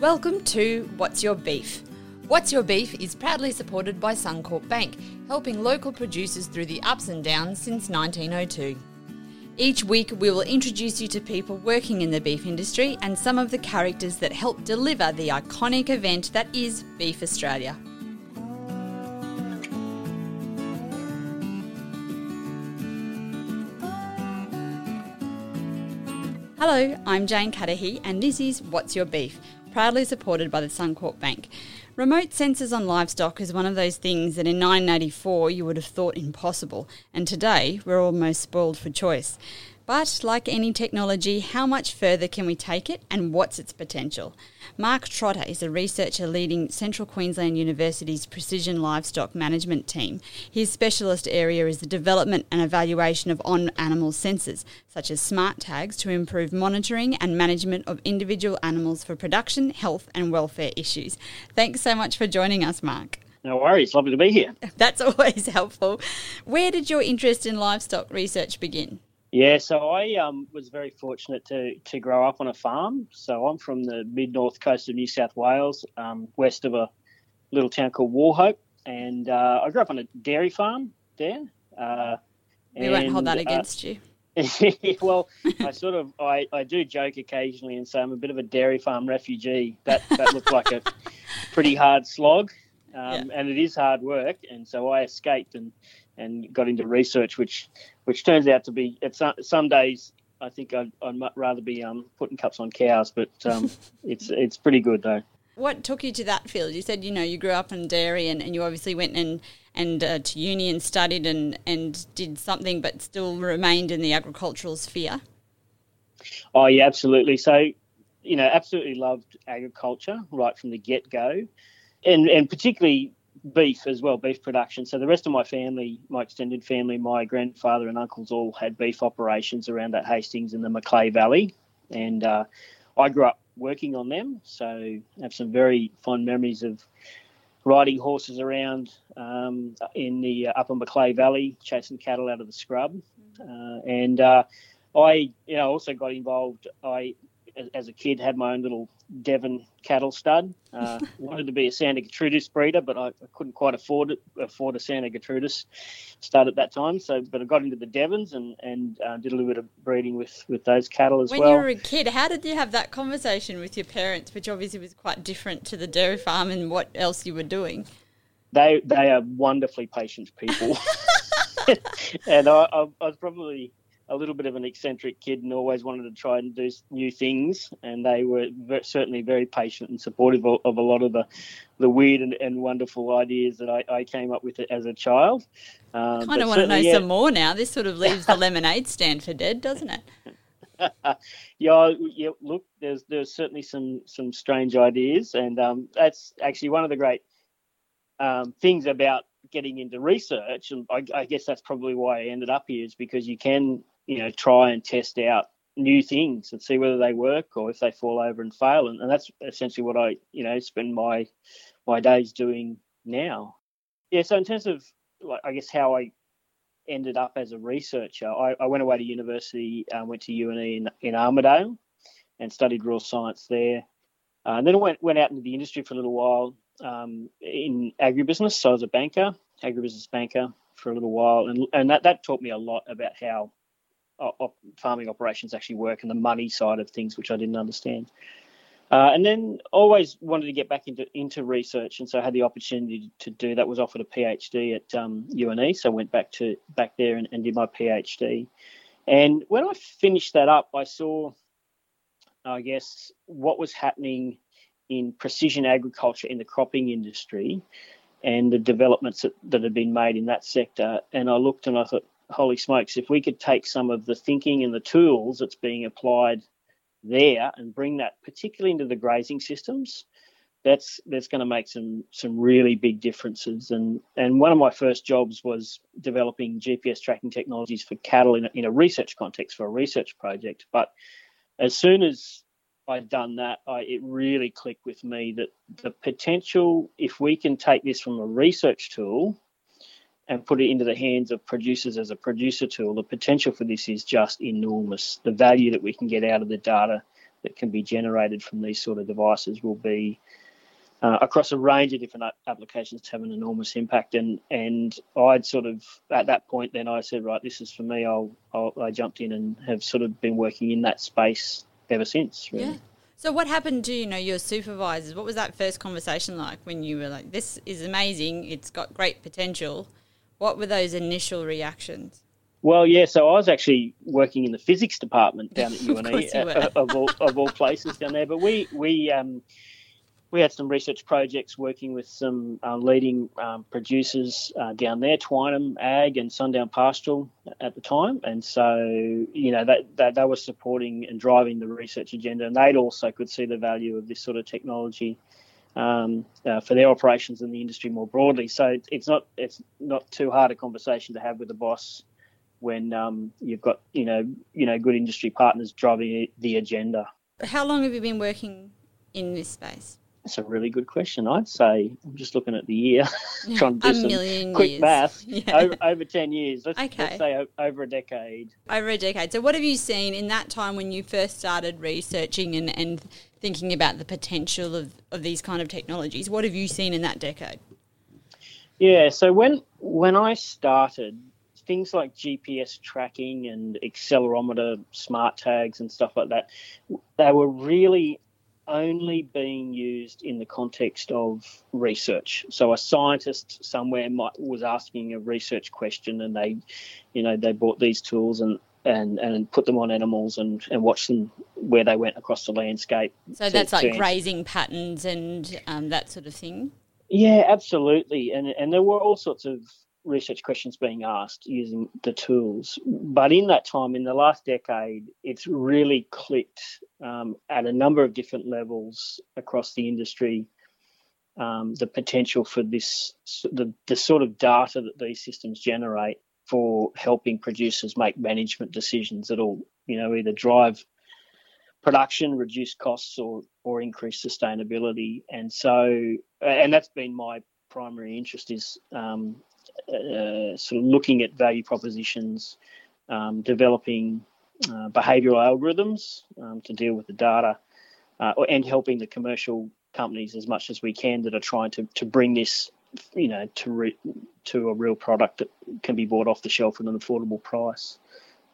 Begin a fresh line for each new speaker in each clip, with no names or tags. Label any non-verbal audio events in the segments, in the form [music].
Welcome to What's Your Beef? What's Your Beef is proudly supported by Suncorp Bank, helping local producers through the ups and downs since 1902. Each week, we will introduce you to people working in the beef industry and some of the characters that help deliver the iconic event that is Beef Australia. Hello, I'm Jane Cudahy, and this is What's Your Beef, proudly supported by the Suncorp Bank. Remote sensors on livestock is one of those things that in 1984 you would have thought impossible, and today we're almost spoiled for choice. But like any technology, how much further can we take it and what's its potential? Mark Trotter is a researcher leading Central Queensland University's Precision Livestock Management team. His specialist area is the development and evaluation of on animal sensors, such as smart tags, to improve monitoring and management of individual animals for production, health, and welfare issues. Thanks so much for joining us, Mark.
No worries, lovely to be here. [laughs]
That's always helpful. Where did your interest in livestock research begin?
Yeah, so I um, was very fortunate to, to grow up on a farm. So I'm from the mid north coast of New South Wales, um, west of a little town called Wauchope, and uh, I grew up on a dairy farm there. Uh,
we and, won't hold that uh, against uh,
you. [laughs] well, I sort of I, I do joke occasionally and say I'm a bit of a dairy farm refugee. That that looked like a pretty hard slog, um, yeah. and it is hard work. And so I escaped and and got into research, which which turns out to be at some, some days I think I'd, I'd rather be um, putting cups on cows, but um, [laughs] it's it's pretty good though.
What took you to that field? You said you know you grew up in dairy, and, and you obviously went and and uh, to uni and studied and and did something, but still remained in the agricultural sphere.
Oh yeah, absolutely. So you know, absolutely loved agriculture right from the get go, and and particularly beef as well, beef production. So the rest of my family, my extended family, my grandfather and uncles all had beef operations around at Hastings in the Macleay Valley, and uh, I grew up working on them. So I have some very fond memories of riding horses around um, in the uh, upper Macleay Valley, chasing cattle out of the scrub, uh, and uh, I, you know, also got involved. I as a kid, had my own little Devon cattle stud. Uh, [laughs] wanted to be a Santa Gertrudis breeder, but I, I, couldn't quite afford it, afford a Santa Gertrudis stud at that time. So, but I got into the Devons and and uh, did a little bit of breeding with with those cattle as
when
well.
When you were a kid, how did you have that conversation with your parents, which obviously was quite different to the dairy farm and what else you were doing?
They they are wonderfully patient people, [laughs] [laughs] and I, I, I was probably a little bit of an eccentric kid and always wanted to try and do new things. And they were certainly very patient and supportive of, of, a lot of the, the weird and, and wonderful ideas that I, I, came up with as a child.
Um, kind of want to know yeah. some more now. This sort of [laughs] leaves the lemonade stand for dead, doesn't it? [laughs]
yeah, yeah. Look, there's there's certainly some some strange ideas, and um, that's actually one of the great um, things about getting into research, and I, I, guess that's probably why I ended up here, is because you can you know, try and test out new things and see whether they work or if they fall over and fail. And, and that's essentially what I, you know, spend my my days doing now. Yeah. So in terms of, like, I guess how I ended up as a researcher, I, I went away to university, uh, went to UNE in, in Armidale, and studied rural science there. Uh, and then I went went out into the industry for a little while um, in agribusiness. So I was a banker, agribusiness banker for a little while, and and that that taught me a lot about how op- farming operations actually work and the money side of things, which I didn't understand. Uh, and then always wanted to get back into into research, and so I had the opportunity to do that. Was offered a PhD at um, UNE, so I went back to back there and, and, did my PhD. And when I finished that up, I saw, I guess, what was happening in precision agriculture in the cropping industry, and the developments that, that had been made in that sector. And I looked and I thought, holy smokes, if we could take some of the thinking and the tools that's being applied there and bring that particularly into the grazing systems, that's that's going to make some some really big differences. And and one of my first jobs was developing GPS tracking technologies for cattle in a, in a research context for a research project. But as soon as I'd done that, I, it really clicked with me that the potential, if we can take this from a research tool and put it into the hands of producers as a producer tool, the potential for this is just enormous. The value that we can get out of the data that can be generated from these sort of devices will be uh, across a range of different applications to have an enormous impact. And and I'd sort of at that point then I said right, this is for me. I'll, I'll I jumped in and have sort of been working in that space ever since. Really.
Yeah. So what happened to you know your supervisors? What was that first conversation like when you were like, "This is amazing. It's got great potential." What were those initial reactions?
Well, yeah. So I was actually working in the physics department down at UNE, [laughs] of, of, all, of all places down there. But we we um, we had some research projects working with some uh, leading um, producers uh, down there, Twynam Ag and Sundown Pastoral at the time, and so you know that, that they were supporting and driving the research agenda, and they'd also could see the value of this sort of technology um, uh, for their operations in the industry more broadly. So it's not it's not too hard a conversation to have with the boss when um, you've got you know you know good industry partners driving the agenda.
How long have you been working in this space?
That's a really good question. I'd say I'm just looking at the year, [laughs] trying to do some quick
years.
math. [laughs]
Yeah.
Over, over, ten years. Let's,
okay.
let's say over a decade.
Over a decade. So, what have you seen in that time when you first started researching and, and thinking about the potential of, of these kind of technologies? What have you seen in that decade?
Yeah. So when when I started, things like GPS tracking and accelerometer smart tags and stuff like that, they were really only being used in the context of research. So a scientist somewhere might, was asking a research question, and they, you know, they bought these tools and and and put them on animals and and watch them where they went across the landscape.
So to, that's like grazing patterns and um, that sort of thing.
Yeah, absolutely, and and there were all sorts of research questions being asked using the tools. But in that time, in the last decade, it's really clicked um, at a number of different levels across the industry. Um, the potential for this, the, the sort of data that these systems generate for helping producers make management decisions that'll, you know, either drive production, reduce costs, or or increase sustainability. And so, and that's been my primary interest is um, uh, sort of looking at value propositions, um, developing uh, behavioural algorithms um, to deal with the data, uh, and helping the commercial companies as much as we can that are trying to, to bring this, you know, to re, to a real product that can be bought off the shelf at an affordable price.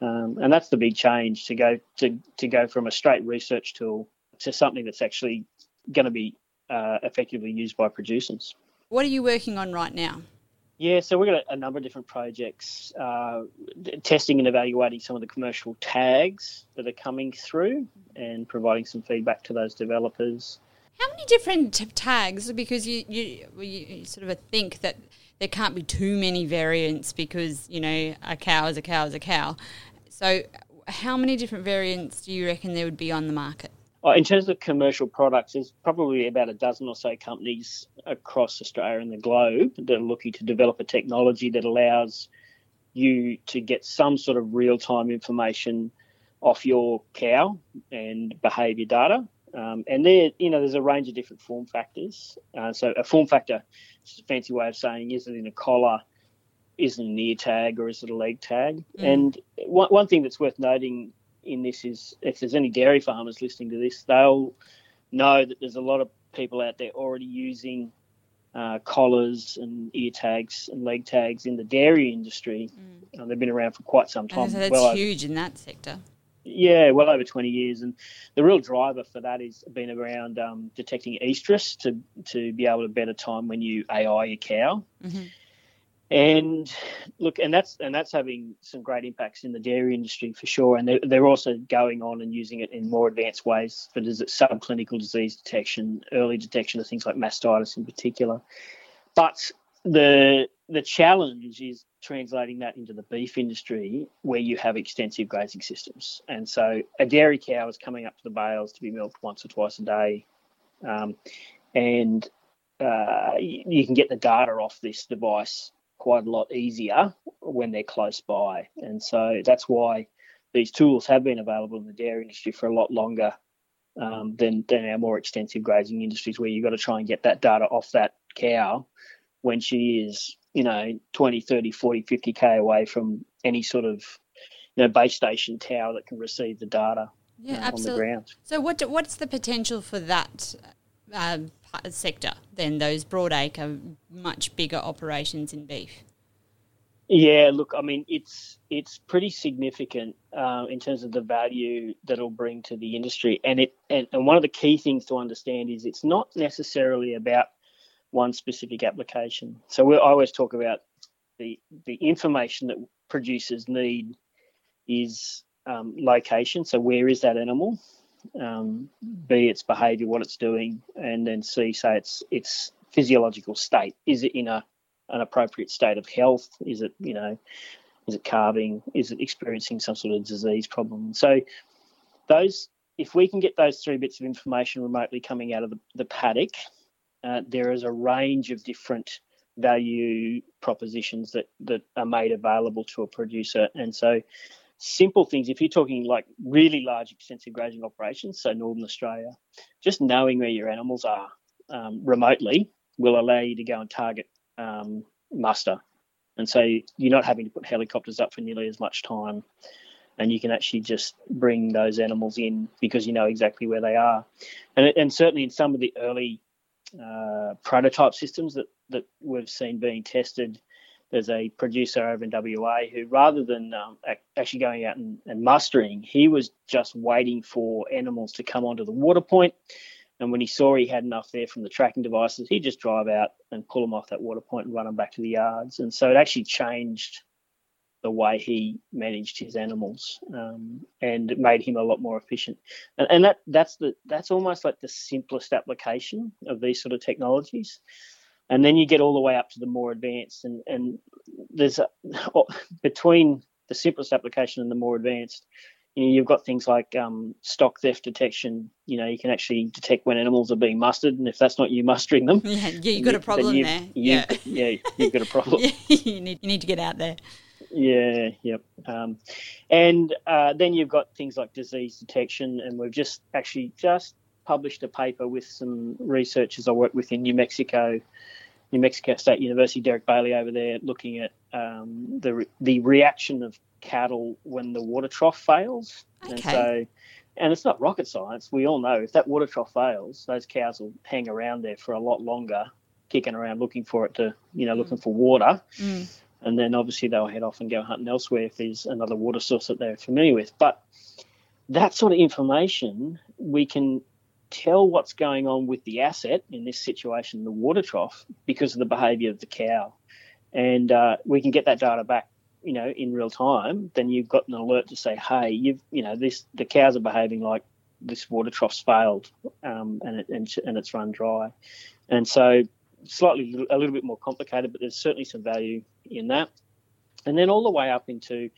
Um, and that's the big change to go to, to go from a straight research tool to something that's actually going to be uh, effectively used by producers.
What are you working on right now?
Yeah, so we've got a, number of different projects uh, testing and evaluating some of the commercial tags that are coming through and providing some feedback to those developers.
How many different tags? Because you, you, you sort of think that there can't be too many variants because, you know, a cow is a cow is a cow. So, how many different variants do you reckon there would be on the market?
Oh, in terms of commercial products, there's probably about a dozen or so companies across Australia and the globe that are looking to develop a technology that allows you to get some sort of real time information off your cow and behaviour data. Um, and there, you know, there's a range of different form factors. Uh, so a form factor, is a fancy way of saying, is it in a collar, is it an ear tag, or is it a leg tag? Mm. And one, one thing that's worth noting in this is if there's any dairy farmers listening to this, they'll know that there's a lot of people out there already using uh, collars and ear tags and leg tags in the dairy industry. Mm. Uh, they've been around for quite some time.
So that's well huge over, in that sector.
Yeah, well over 20 years, and the real driver for that has been around um, detecting estrus to to be able to better time when you AI your cow. Mm-hmm and look, and that's and that's having some great impacts in the dairy industry for sure. And they're, they're also going on and using it in more advanced ways for subclinical disease detection, early detection of things like mastitis in particular. But the the challenge is translating that into the beef industry where you have extensive grazing systems. And so a dairy cow is coming up to the bales to be milked once or twice a day. Um, and uh, you can get the data off this device quite a lot easier when they're close by. And so that's why these tools have been available in the dairy industry for a lot longer um, than, than our more extensive grazing industries, where you've got to try and get that data off that cow when she is, you know, 20, 30, 40, 50k away from any sort of, you know, base station tower that can receive the data.
yeah, uh, on the ground. So what what's the potential for that uh, sector than those broadacre, much bigger operations in beef?
Yeah, look, I mean, it's it's pretty significant uh, in terms of the value that it'll bring to the industry, and it and, and one of the key things to understand is it's not necessarily about one specific application. So I always talk about the the information that producers need is um, location. So where is that animal? Um, B, its behaviour, what it's doing, and then C, say its its physiological state. Is it in a an appropriate state of health? Is it, you know, is it calving? Is it experiencing some sort of disease problem? So those, if we can get those three bits of information remotely coming out of the, the paddock, uh, there is a range of different value propositions that that are made available to a producer, and so simple things. If you're talking like really large, extensive grazing operations, so Northern Australia, just knowing where your animals are um, remotely will allow you to go and target um, muster. And so you're not having to put helicopters up for nearly as much time. And you can actually just bring those animals in because you know exactly where they are. And, and certainly in some of the early uh, prototype systems that, that we've seen being tested, there's a producer over in WA who, rather than um, actually going out and, and, mustering, he was just waiting for animals to come onto the water point. and when he saw he had enough there from the tracking devices, he'd just drive out and pull them off that water point and run them back to the yards. And so it actually changed the way he managed his animals, um, and it made him a lot more efficient. And, and, that that's the that's almost like the simplest application of these sort of technologies. And then you get all the way up to the more advanced, and and there's a, [laughs] between the simplest application and the more advanced, you know, you've got things like um, stock theft detection. You know, you can actually detect when animals are being mustered, and if that's not you mustering them,
yeah, [laughs] yeah you've got a problem there.
yeah, yeah, you've got a [laughs] problem.
yeah, you need you need to get out there.
Yeah, yep. Um, and uh, then you've got things like disease detection, and we've just actually just published a paper with some researchers I work with in New Mexico, New Mexico State University, Derek Bailey over there, looking at um, the the reaction of cattle when the water trough fails.
Okay.
And so, and it's not rocket science. We all know if that water trough fails, those cows will hang around there for a lot longer, kicking around looking for it to, you know, mm. looking for water.
Mm.
And then obviously they'll head off and go hunting elsewhere if there's another water source that they're familiar with. But that sort of information, we can tell what's going on with the asset in this situation, the water trough, because of the behaviour of the cow. And uh, we can get that data back you know in real time, then you've got an alert to say, hey, you've you know this the cows are behaving like this water trough's failed um, and it, and, and it's run dry, and so slightly a little bit more complicated, but there's certainly some value in that, and then all the way up into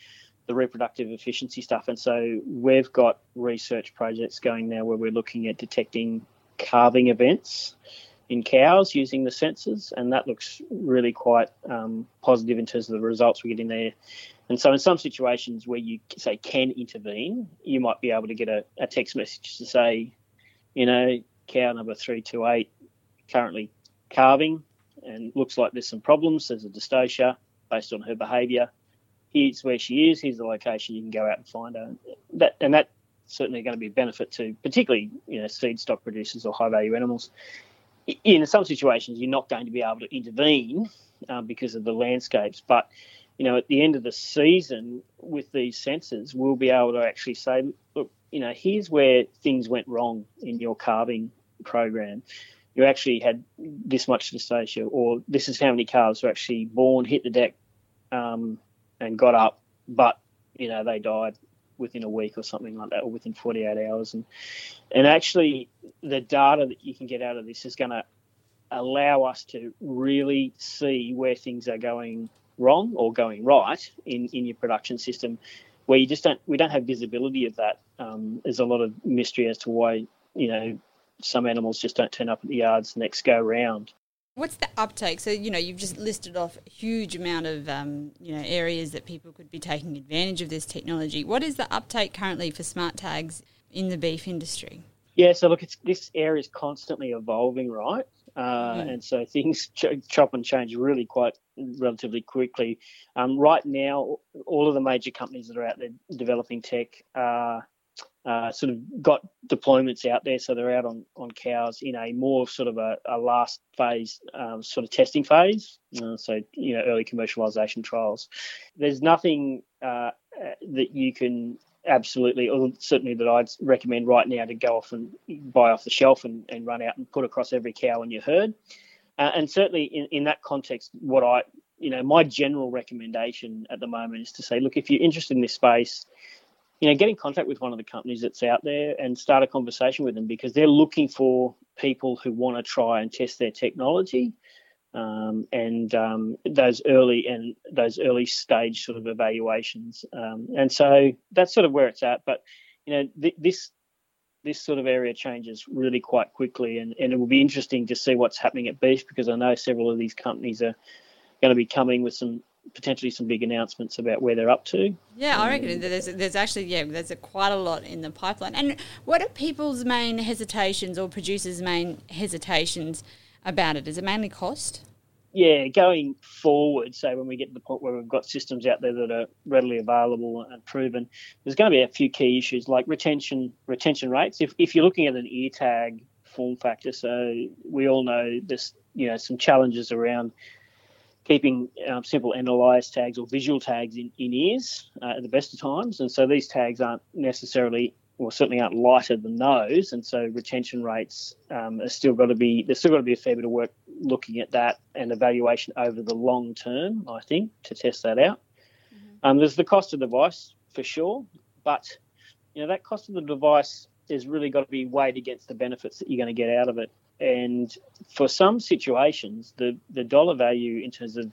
the reproductive efficiency stuff. And so we've got research projects going now where we're looking at detecting calving events in cows using the sensors, and that looks really quite um, positive in terms of the results we're getting there. And so, in some situations where you say can intervene, you might be able to get a, a text message to say, you know, cow number three two eight currently calving, and looks like there's some problems. There's a dystocia based on her behaviour. Here's where she is. Here's the location. You can go out and find her. That and that certainly going to be a benefit to particularly you know seed stock producers or high value animals in some situations you're not going to be able to intervene um, because of the landscapes but you know at the end of the season with these sensors we'll be able to actually say look you know here's where things went wrong in your calving program you actually had this much dystocia or this is how many calves were actually born hit the deck um, and got up but you know they died within a week or something like that, or within 48 hours. And and actually, the data that you can get out of this is going to allow us to really see where things are going wrong or going right in in your production system, where you just don't we don't have visibility of that. Um, there's a lot of mystery as to why you know some animals just don't turn up at the yards the next go round.
What's the uptake? So you know you've just listed off a huge amount of um, you know areas that people could be taking advantage of this technology. What is the uptake currently for smart tags in the beef industry?
Yeah, so look, it's, this area is constantly evolving, right? Uh, mm. And so [laughs] things ch- chop and change really quite relatively quickly. Um, right now, all of the major companies that are out there developing tech are uh, sort of got deployments out there, so they're out on, on cows in a more sort of a, a last phase um, sort of testing phase. Uh, so you know, early commercialization trials. There's nothing uh, that you can absolutely, or certainly that I'd recommend right now to go off and buy off the shelf and, and run out and put across every cow in your herd. Uh, and certainly in, in that context, what I, you know, my general recommendation at the moment is to say, look, if you're interested in this space, you know, get in contact with one of the companies that's out there and start a conversation with them because they're looking for people who want to try and test their technology. Um, and um, those early and those early stage sort of evaluations, um, and so that's sort of where it's at. But you know, th- this this sort of area changes really quite quickly, and, and it will be interesting to see what's happening at Beef because I know several of these companies are going to be coming with some potentially some big announcements about where they're up to.
Yeah, I reckon um, there's there's actually yeah there's a, quite a lot in the pipeline. And what are people's main hesitations or producers' main hesitations about it? Is it mainly cost?
Yeah, going forward, so when we get to the point where we've got systems out there that are readily available and proven, there's going to be a few key issues like retention retention rates. If if you're looking at an ear tag form factor, so we all know this, you know, some challenges around keeping um, simple NLIS tags or visual tags in, in ears uh, at the best of times. And so these tags aren't necessarily, or certainly aren't lighter than those. And so retention rates um, are still got to be, there's still got to be a fair bit of work looking at that and evaluation over the long term, I think, to test that out. Mm-hmm. Um, there's the cost of the device for sure, but you know that cost of the device has really got to be weighed against the benefits that you're going to get out of it. And for some situations, the, the dollar value in terms of,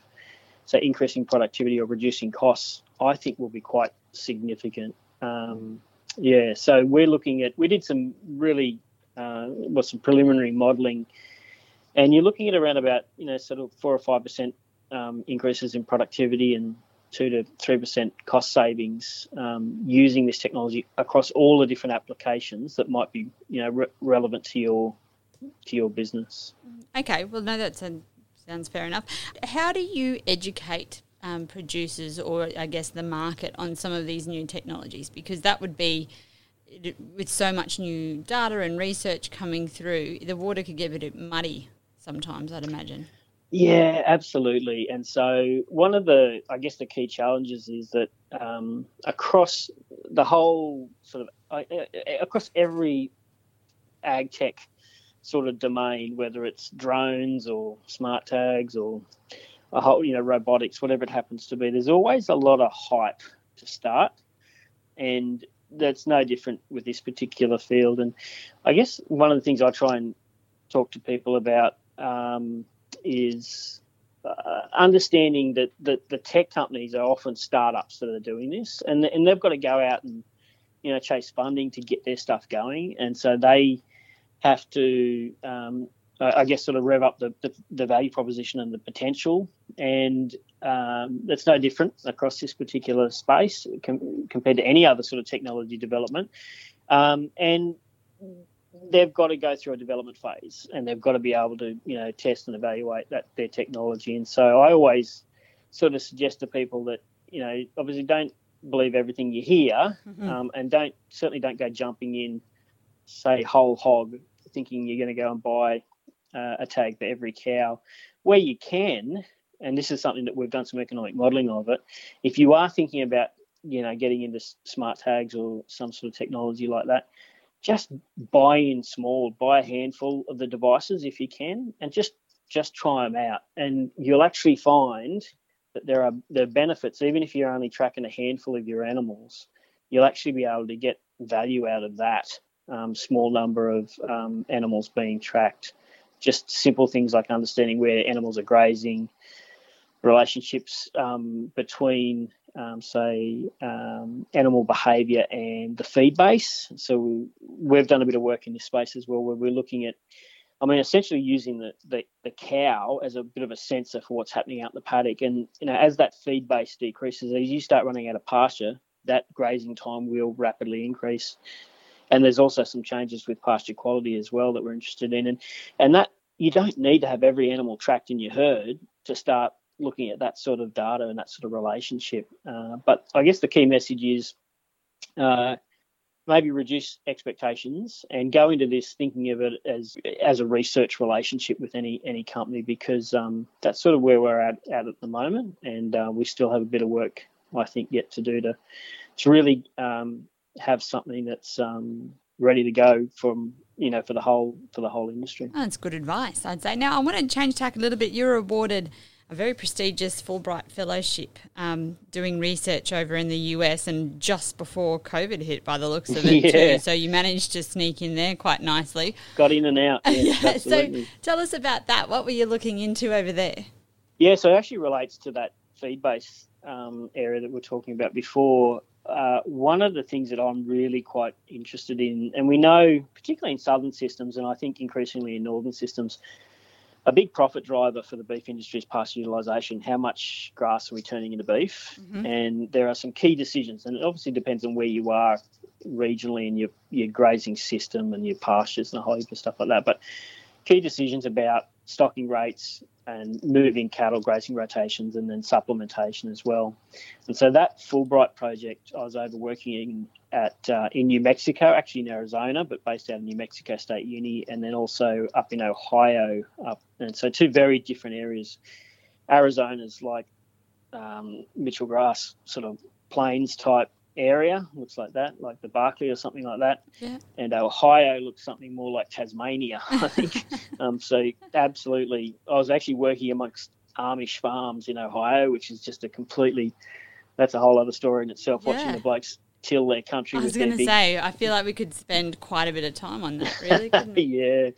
say, increasing productivity or reducing costs, I think will be quite significant. Um, yeah, so we're looking at, we did some really, uh, well, some preliminary modelling, and you're looking at around about, you know, sort of four or 5% um, increases in productivity and two to three percent cost savings um, using this technology across all the different applications that might be you know re- relevant to your to your business.
Okay, well, no, that sounds fair enough. How do you educate um, producers or I guess the market on some of these new technologies? Because that would be with so much new data and research coming through, the water could get a bit muddy sometimes, I'd imagine.
Yeah, absolutely. And so one of the, I guess, the key challenges is that um, across the whole sort of, uh, across every ag tech sort of domain, whether it's drones or smart tags or a whole, you know, robotics, whatever it happens to be. There's always a lot of hype to start, and that's no different with this particular field. And I guess one of the things I try and talk to people about um, is uh, understanding that, that the tech companies are often startups that are doing this, and and they've got to go out and you know chase funding to get their stuff going, and so they have to, um, I guess, sort of rev up the, the, the, value proposition and the potential. And um, that's no different across this particular space com- compared to any other sort of technology development. Um, and they've got to go through a development phase and they've got to be able to, you know, test and evaluate that their technology. And so I always sort of suggest to people that, you know, obviously don't believe everything you hear mm-hmm. um, and don't certainly don't go jumping in say whole hog thinking you're going to go and buy uh, a tag for every cow. Where you can, and this is something that we've done some economic modelling of it, if you are thinking about you know getting into smart tags or some sort of technology like that, just buy in small, buy a handful of the devices if you can, and just just try them out, and you'll actually find that there are are benefits even if you're only tracking a handful of your animals. You'll actually be able to get value out of that um, small number of um, animals being tracked. Just simple things like understanding where animals are grazing, relationships um, between, um, say, um, animal behaviour and the feed base. So we've done a bit of work in this space as well, where we're looking at, I mean, essentially using the, the, the cow as a bit of a sensor for what's happening out in the paddock. And you know, as that feed base decreases, as you start running out of pasture, that grazing time will rapidly increase and there's also some changes with pasture quality as well that we're interested in. And and that you don't need to have every animal tracked in your herd to start looking at that sort of data and that sort of relationship. Uh, but i guess the key message is uh, maybe reduce expectations and go into this thinking of it as as a research relationship with any any company because um, that's sort of where we're at, at at the moment, and uh, we still have a bit of work I think yet to do to to really um, have something that's um, ready to go from you know for the whole for the whole industry.
Oh, that's good advice, I'd say. Now I want to change tack a little bit. You're awarded a very prestigious Fulbright Fellowship um, doing research over in the US and just before COVID hit by the looks of it [laughs] yeah. too. So you managed to sneak in there quite nicely.
Got in and out. Yes, [laughs] yeah,
so tell us about that. What were you looking into over there?
Yeah, so it actually relates to that feed base um, area that we are talking about before. Uh, one of the things that I'm really quite interested in, and we know, particularly in southern systems, and I think increasingly in northern systems, a big profit driver for the beef industry is pasture utilisation. How much grass are we turning into beef? Mm-hmm. And there are some key decisions, and it obviously depends on where you are regionally in your, your grazing system and your pastures and a whole heap of stuff like that. But key decisions about stocking rates and moving cattle grazing rotations and then supplementation as well. And so that Fulbright project, I was over working in at uh, in New Mexico, actually in Arizona, but based out of New Mexico State Uni, and then also up in Ohio. Up and so two very different areas. Arizona's like um, Mitchell Grass sort of plains type area, looks like that, like the Barkly or something like that.
Yeah.
And Ohio looks something more like Tasmania, I think. [laughs] um, so absolutely, I was actually working amongst Amish farms in Ohio, which is just a completely that's a whole other story in itself. Yeah. Watching the blokes till their country.
I was going to big... say, I feel like we could spend quite a bit of time on that, really. [laughs]
yeah,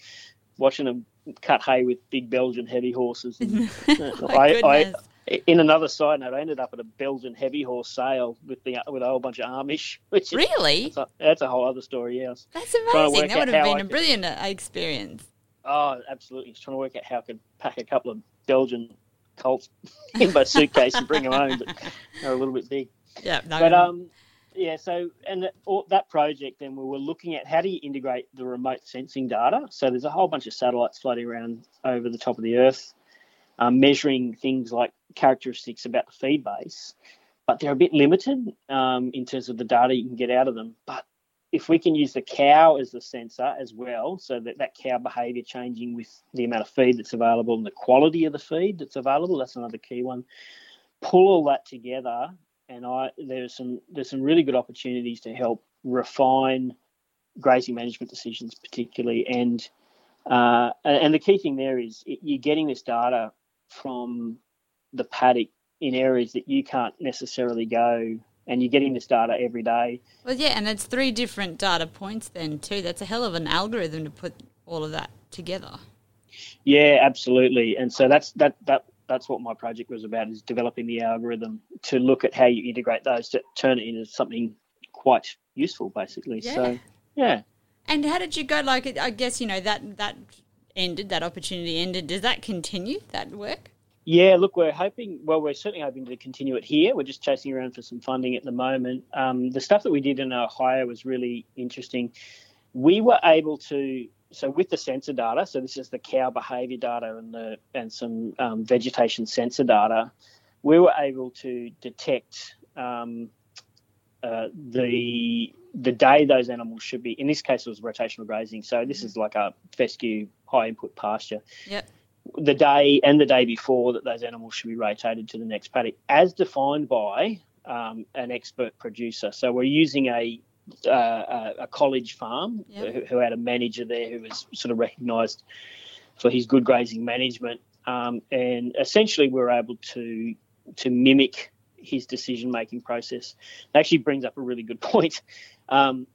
watching them cut hay with big Belgian heavy horses. And, [laughs]
oh I, I,
in another side note, I ended up at a Belgian heavy horse sale with the with a whole bunch of Amish. [laughs] Which
is, really?
That's a, that's a, whole other story. Yes.
That's amazing. That would have been a brilliant uh, experience.
Oh, absolutely! Just trying to work out how I could pack a couple of Belgian colts [laughs] in my suitcase and bring them home, but they're a little bit big.
Yeah,
no, but um, yeah, so and that, that project, then we were looking at how do you integrate the remote sensing data. So there's a whole bunch of satellites floating around over the top of the Earth, um, measuring things like characteristics about the feed base, but they're a bit limited um, in terms of the data you can get out of them. But if we can use the cow as the sensor as well, so that that cow behaviour changing with the amount of feed that's available and the quality of the feed that's available, that's another key one. Pull all that together and I there's some there's some really good opportunities to help refine grazing management decisions, particularly, and uh, and the key thing there is you're getting this data from the paddock in areas that you can't necessarily go and you're getting this data every day.
Well, yeah, and it's three different data points then too. That's a hell of an algorithm to put all of that together.
Yeah, absolutely. And so that's that that that's what my project was about is developing the algorithm to look at how you integrate those to turn it into something quite useful basically yeah. so yeah
and how did you go like i guess you know that that ended that opportunity ended does that continue that work?
Yeah look we're hoping well we're certainly hoping to continue it here. We're just chasing around for some funding at the moment. Um, the stuff that we did in ohio was really interesting. We were able to so with the sensor data, so this is the cow behaviour data and the and some um, vegetation sensor data, we were able to detect um, uh, the the day those animals should be. In this case, it was rotational grazing. So this is like a fescue high input pasture.
Yep.
The day and the day before that those animals should be rotated to the next paddock, as defined by um, an expert producer. So we're using a uh, a college farm yep. who, who, had a manager there who was sort of recognised for his good grazing management, um, and essentially we were able to to mimic his decision making process. It actually brings up a really good [laughs] point um,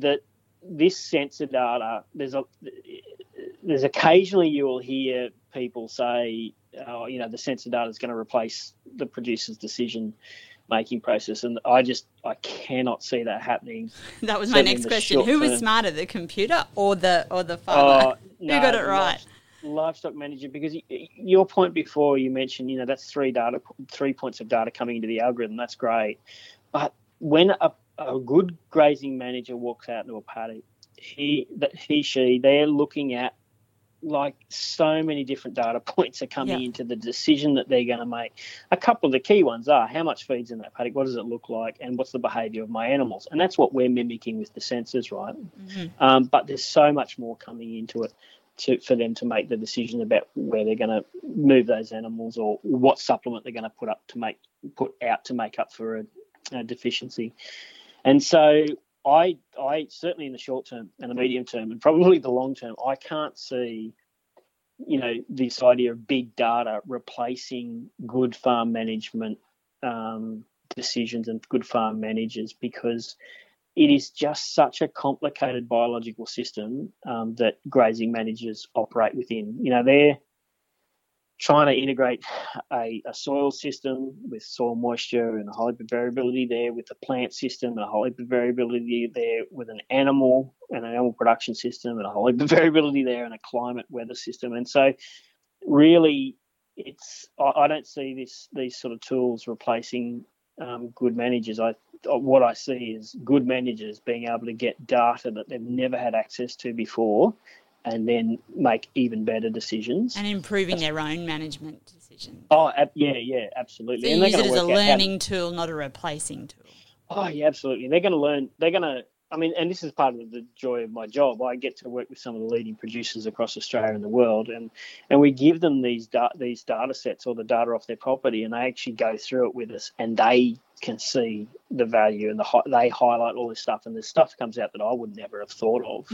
that this sensor data there's a there's occasionally you will hear people say, oh, you know, the sensor data is going to replace the producer's decision making process, and I just I cannot see that happening. [laughs]
That was my next question. Who was smarter, the computer or the or the farmer? Uh, no, Who got it right?
Livestock manager, because your point before you mentioned, you know, that's three data, three points of data coming into the algorithm. That's great, but when a, a good grazing manager walks out into a paddock, he that he she they're looking at like so many different data [laughs] points are coming into the decision that they're going to make. A couple of the key ones are how much feeds in that paddock, what does it look like, and what's the behaviour of my animals, and that's what we're mimicking with the sensors, right? Mm-hmm. Um, but there's so much more coming into it. To, for them to make the decision about where they're going to move those animals or what supplement they're going to put up to make put out to make up for a, a deficiency. And so I, I certainly in the short term and the medium term, and probably the long term, I can't see, you know, this idea of big data replacing good farm management um, decisions and good farm managers because it is just such a complicated biological system um, that grazing managers operate within. You know, they're trying to integrate a, a, soil system with soil moisture and a whole heap of variability there, with a plant system and a whole heap of variability there, with an animal and an animal production system and a whole heap of variability there, and a climate weather system. And so, really, it's I, I don't see this these sort of tools replacing um, good managers. I what I see is good managers being able to get data that they've never had access to before and then make even better decisions
and improving That's, their own management decisions.
Oh, yeah, yeah, absolutely.
So
and
use it as a learning tool, not a replacing tool.
Oh, yeah, absolutely. They're going to learn. They're going to. I mean, and this is part of the joy of my job. I get to work with some of the leading producers across Australia and the world, and and we give them these da- these data sets or the data off their property, and they actually go through it with us, and they can see the value, and the they highlight all this stuff, and the stuff comes out that I would never have thought of.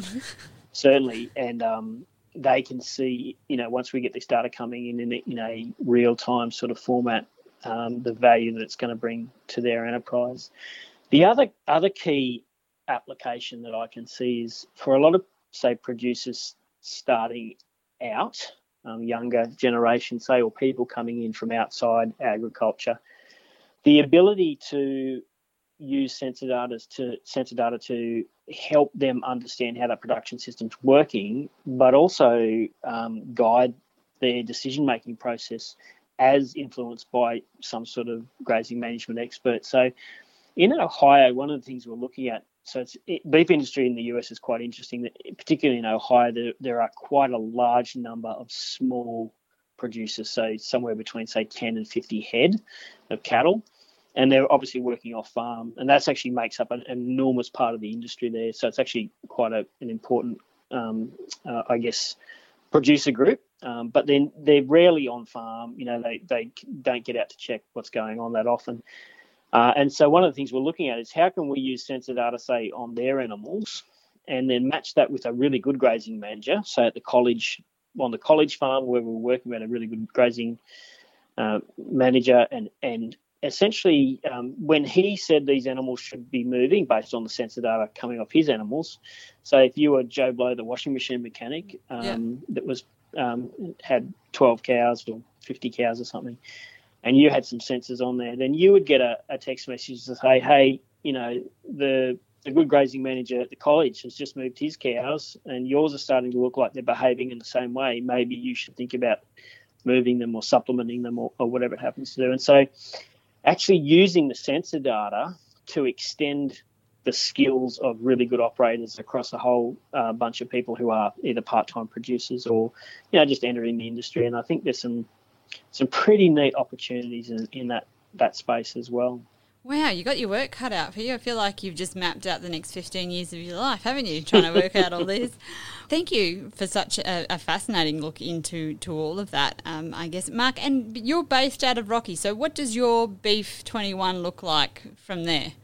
[laughs] certainly, and um, they can see, you know, once we get this data coming in in a, in a real time sort of format, um, the value that it's going to bring to their enterprise. The other other key application that I can see is for a lot of say producers starting out, um, younger generation, say, or people coming in from outside agriculture, the ability to use sensor data to sensor data to help them understand how that production system's working, but also um, guide their decision making process as influenced by some sort of grazing management expert. So, in Ohio, one of the things we're looking at, so it's it, beef industry in the US is quite interesting. Particularly in Ohio, there, there are quite a large number of small producers, so somewhere between say 10 and 50 head of cattle and they're obviously working off farm, and that's actually makes up an, enormous part of the industry there. So it's actually quite a, an important, um, uh, I guess, producer group. Um, but then they're rarely on farm. You know, they they don't get out to check what's going on that often. Uh, and so one of the things we're looking at is how can we use sensor data, say, on their animals, and then match that with a really good grazing manager. So at the college, on the college farm where we're working, with a really good grazing uh, manager and and essentially, um, when he said these animals should be moving based on the sensor data coming off his animals, so if you were Joe Blow, the washing machine mechanic, um, yeah. that was um, had 12 cows or 50 cows or something, and you had some sensors on there, then you would get a, a text message to say, hey, you know, the the good grazing manager at the college has just moved his cows, and yours are starting to look like they're behaving in the same way. Maybe you should think about moving them or supplementing them or, or whatever it happens to do. And so actually using the sensor data to extend the skills of really good operators across a whole uh, bunch of people who are either part-time producers or you know just entering the industry and I think there's some some pretty neat opportunities in, in that that space as well.
Wow, you got your work cut out for you. I feel like you've just mapped out the next 15 years of your life, haven't you? Trying to work out all this. [laughs] Thank you for such a, a, fascinating look into to all of that, um, I guess. Mark, and you're based out of Rocky, so what does your Beef 21 look like from there?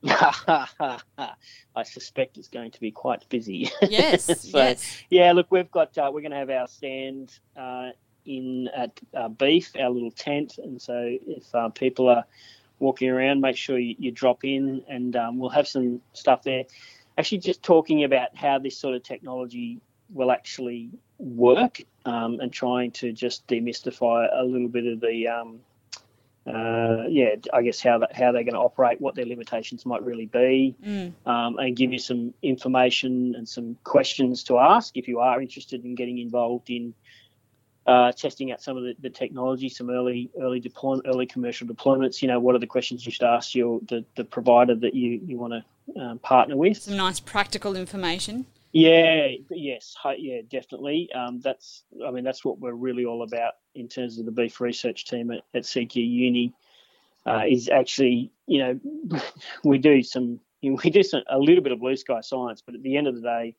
[laughs]
I suspect it's going to be quite busy.
Yes, [laughs] so, yes.
Yeah, look, we've got, uh, we're going to have our stand uh, in at uh, Beef, our little tent, and so if uh, people are walking around, make sure you, you drop in, and um, we'll have some stuff there. Actually, just talking about how this sort of technology will actually work, um, and trying to just demystify a little bit of the, um, uh, yeah, I guess how that, how they're going to operate, what their limitations might really be, mm. Um, and give you some information and some questions to ask if you are interested in getting involved in uh, testing out some of the, the, technology, some early early deployment, early commercial deployments. You know, what are the questions you should ask your the, the provider that you you want to um, partner with?
Some nice practical information.
Yeah, yes, yeah, definitely. Um, that's, I mean, that's what we're really all about in terms of the beef research team at, at CQ Uni. Uh, is actually, you know, [laughs] we do some, we do some, a little bit of blue sky science, but at the end of the day,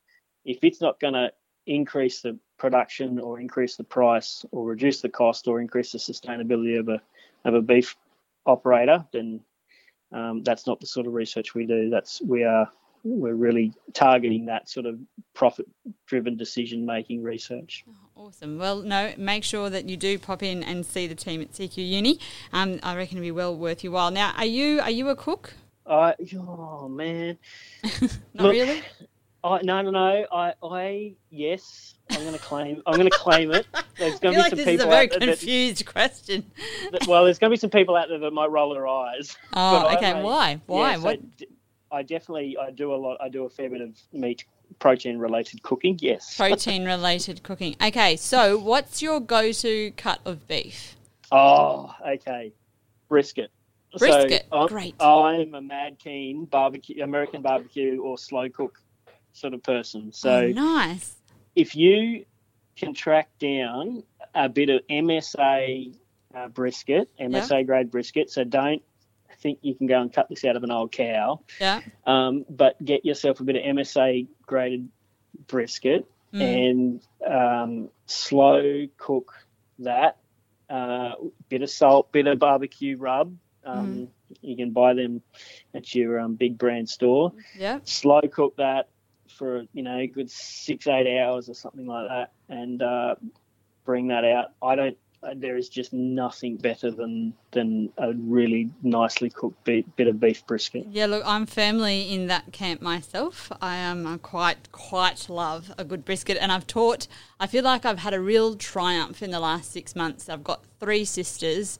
if it's not going to increase the production or increase the price or reduce the cost or increase the sustainability of a of a beef operator, then um, that's not the sort of research we do. That's we are we're really targeting that sort of profit driven decision making research.
Oh, awesome. Well, no, make sure that you do pop in and see the team at CQ Uni. Um, I reckon it'll be well worth your while. Now, are you are you a cook?
Uh, oh man, [laughs]
not Look, really.
I, no, no, no. I, I, yes, I'm going to claim. I'm going to claim it.
There's going to be like some this people. Is a very confused that, question.
That, well, there's going to be some people out there that might roll their eyes. [laughs]
Oh, okay. I, Why? Why?
Yeah, what? So I definitely I do a lot. I do a fair bit of meat protein related cooking. Yes.
Protein related [laughs] cooking. Okay, so what's your go to cut of beef?
Oh, okay, brisket.
Brisket, so great.
I'm a mad keen barbecue, American barbecue or slow cook sort of person. So
oh, nice.
If you can track down a bit of MSA uh, brisket, MSA yeah. grade brisket, so don't think you can go and cut this out of an old cow.
Yeah.
Um, but get yourself a bit of MSA graded brisket mm. and um, slow cook that. Uh, bit of salt, bit of barbecue rub. Um, mm. You can buy them at your um, big brand store.
Yeah.
Slow cook that for you know a good six eight hours or something like that, and uh, bring that out. I don't uh, there is just nothing better than than a really nicely cooked bit, bit of beef brisket.
Yeah, look, I'm firmly in that camp myself. I am um, quite quite love a good brisket, and I've taught. I feel like I've had a real triumph in the last six months. I've got three sisters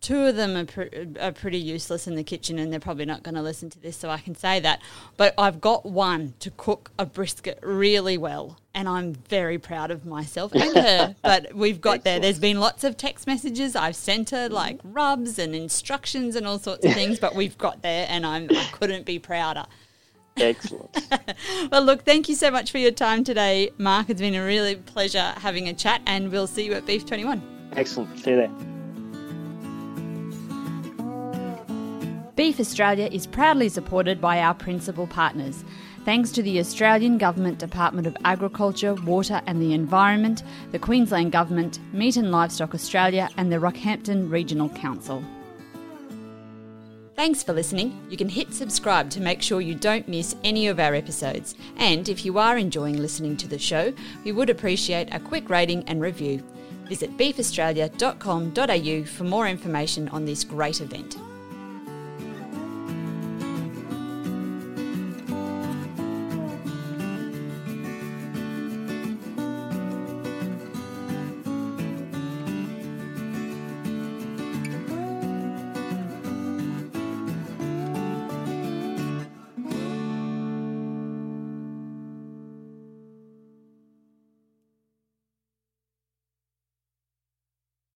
two of them are, pre- are pretty useless in the kitchen and they're probably not going to listen to this so i can say that but i've got one to cook a brisket really well and i'm very proud of myself and her [laughs] but we've got there there's been lots of text messages i've sent her mm-hmm. like rubs and instructions and all sorts of things but we've got there and I'm, i couldn't be prouder
Excellent. [laughs]
well, look, thank you so much for your time today, Mark. It's been a really pleasure having a chat, and we'll see you at Beef 21.
Excellent. See you there.
Beef Australia is proudly supported by our principal partners. Thanks to the Australian Government Department of Agriculture, Water and the Environment, the Queensland Government, Meat and Livestock Australia, and the Rockhampton Regional Council. Thanks for listening. You can hit subscribe to make sure you don't miss any of our episodes. And if you are enjoying listening to the show, we would appreciate a quick rating and review. Visit beefaustralia.com.au for more information on this great event.